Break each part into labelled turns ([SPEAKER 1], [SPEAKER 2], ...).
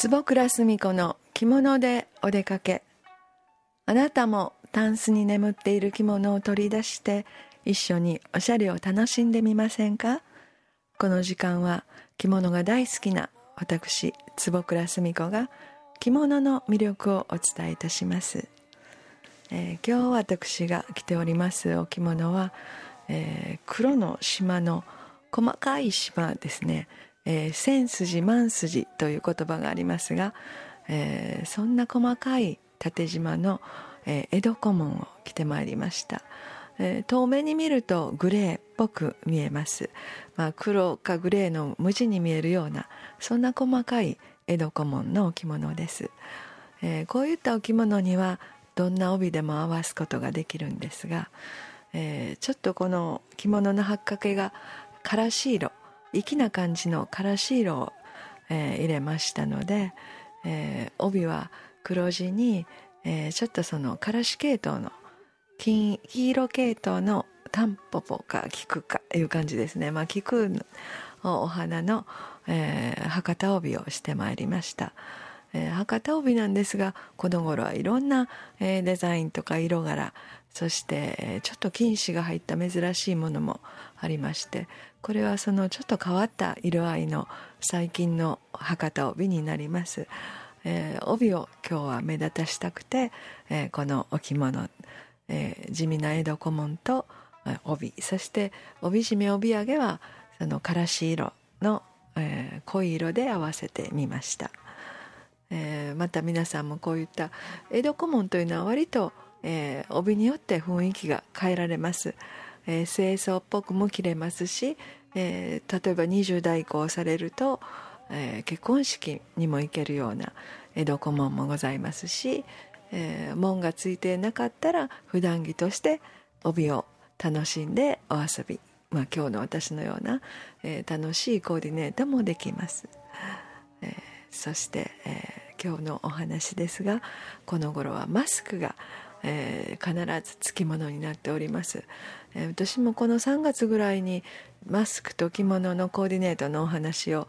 [SPEAKER 1] 坪倉澄子の着物でお出かけ。あなたもタンスに眠っている着物を取り出して一緒におしゃれを楽しんでみませんか？この時間は着物が大好きな私坪倉澄子が着物の魅力をお伝えいたします、えー、今日私が着ておりますお着物は、えー、黒の島の細かい島ですね。えー、千筋万筋という言葉がありますが、えー、そんな細かい縦縞の、えー、江戸小紋を着てまいりました、えー、遠目に見るとグレーっぽく見えます、まあ、黒かグレーの無地に見えるようなそんな細かい江戸小紋のお着物です、えー、こういったお着物にはどんな帯でも合わすことができるんですが、えー、ちょっとこの着物の八掛がからし色粋な感じのからし色を、えー、入れましたので、えー、帯は黒地に、えー、ちょっとそのからし系統の金黄色系統のタンポポか菊かいう感じですね。まあ菊お花の、博多帯をしてまいりました、えー、博多帯なんですがこの頃はいろんな、えー、デザインとか色柄そしてちょっと金糸が入った珍しいものもありましてこれはそのちょっと変わった色合いの最近の博多帯になります、えー、帯を今日は目立たしたくて、えー、このお着物、えー、地味な江戸小紋と帯そして帯締め帯揚げはそのからし色の、え濃い色で合わせてみました、えまた皆さんもこういった江戸小紋というのは割とえー、帯によって雰囲気が変えられます、えー、清掃っぽくも着れますし、えー、例えば20代以降されると、えー、結婚式にも行けるような江戸小紋もございますし、えー、門がついてなかったら普段着として帯を楽しんでお遊び、まあ、今日の私のような、えー、楽しいコーディネートもできます、えー、そして、えー、今日のお話ですがこの頃はマスクがえー、必ずつきものになっております、えー、私もこの3月ぐらいにマスクと着物のコーディネートのお話を、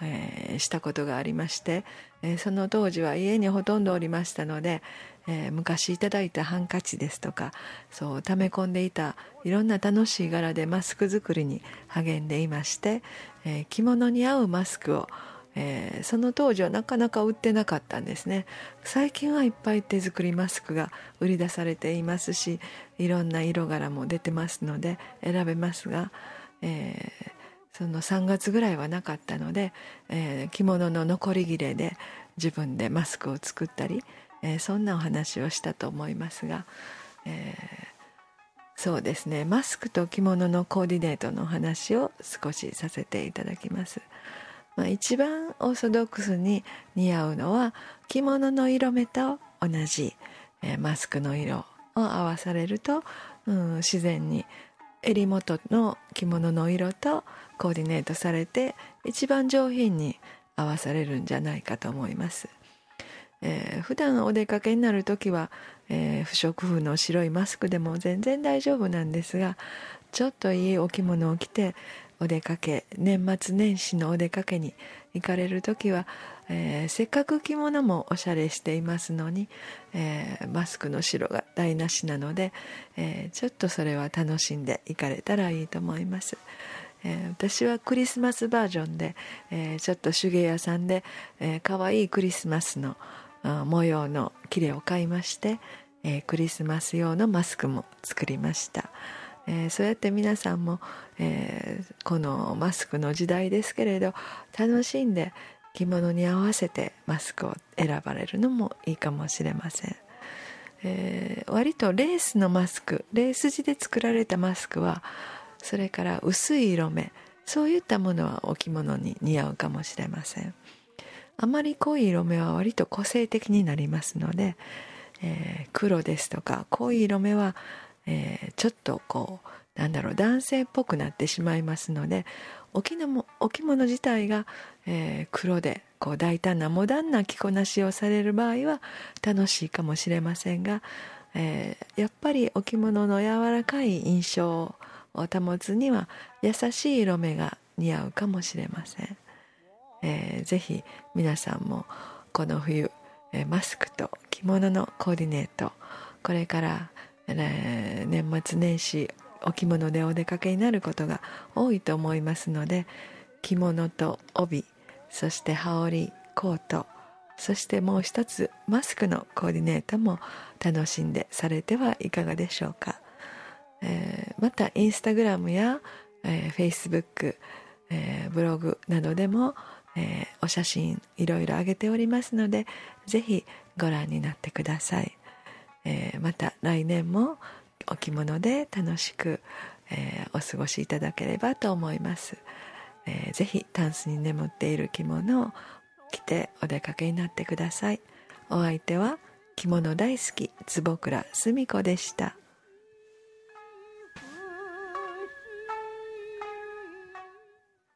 [SPEAKER 1] えー、したことがありまして、えその当時は家にほとんどおりましたので、え昔いただいたハンカチですとかそう溜め込んでいたいろんな楽しい柄でマスク作りに励んでいまして、え着物に合うマスクをえー、その当時はなかなか売ってなかったんですね最近はいっぱい手作りマスクが売り出されていますしいろんな色柄も出てますので選べますが、えー、その3月ぐらいはなかったので、えー、着物の残り切れで自分でマスクを作ったり、えそんなお話をしたと思いますが、えそうですねマスクと着物のコーディネートのお話を少しさせていただきます。まあ、一番オーソドックスに似合うのは着物の色目と同じ、えー、マスクの色を合わされると、うん、自然に襟元の着物の色とコーディネートされて一番上品に合わされるんじゃないかと思います。えー、普段お出かけになる時は、えー、不織布の白いマスクでも全然大丈夫なんですがちょっといいお着物を着てお出かけ年末年始のお出かけに行かれる時は、えー、せっかく着物もおしゃれしていますのに、えー、マスクの白が台無しなので、えー、ちょっとそれは楽しんで行かれたらいいと思います。え、私はクリスマスバージョンで、え、ちょっと手芸屋さんで、えー、かわいいクリスマスの模様の切れを買いまして、え、クリスマス用のマスクも作りました。えー、そうやって皆さんも、えー、このマスクの時代ですけれど楽しんで着物に合わせてマスクを選ばれるのもいいかもしれません、えー、割とレースのマスクレース地で作られたマスクはそれから薄い色目そういったものはお着物に似合うかもしれません。あまり濃い色目は割と個性的になりますので、えー、黒ですとか濃い色目はえー、ちょっとこうなんだろう男性っぽくなってしまいますのでお着物お着物自体が、えー、黒でこう大胆なモダンな着こなしをされる場合は楽しいかもしれませんが、えー、やっぱりお着物の柔らかい印象を保つには優しい色目が似合うかもしれません、えー、ぜひ皆さんもこの冬、えー、マスクと着物のコーディネートこれから、年末年始お着物でお出かけになることが多いと思いますので着物と帯そして羽織コートそしてもう一つマスクのコーディネートも楽しんでされてはいかがでしょうか、えー、またインスタグラムや、えー、フェイスブック、えー、ブログなどでも、えー、お写真いろいろ上げておりますのでぜひご覧になってください、えー、また来年もお着物で楽しく、えー、お過ごしいただければと思います、えー、ぜひタンスに眠っている着物を着てお出かけになってください。お相手は着物大好き坪倉澄子でした。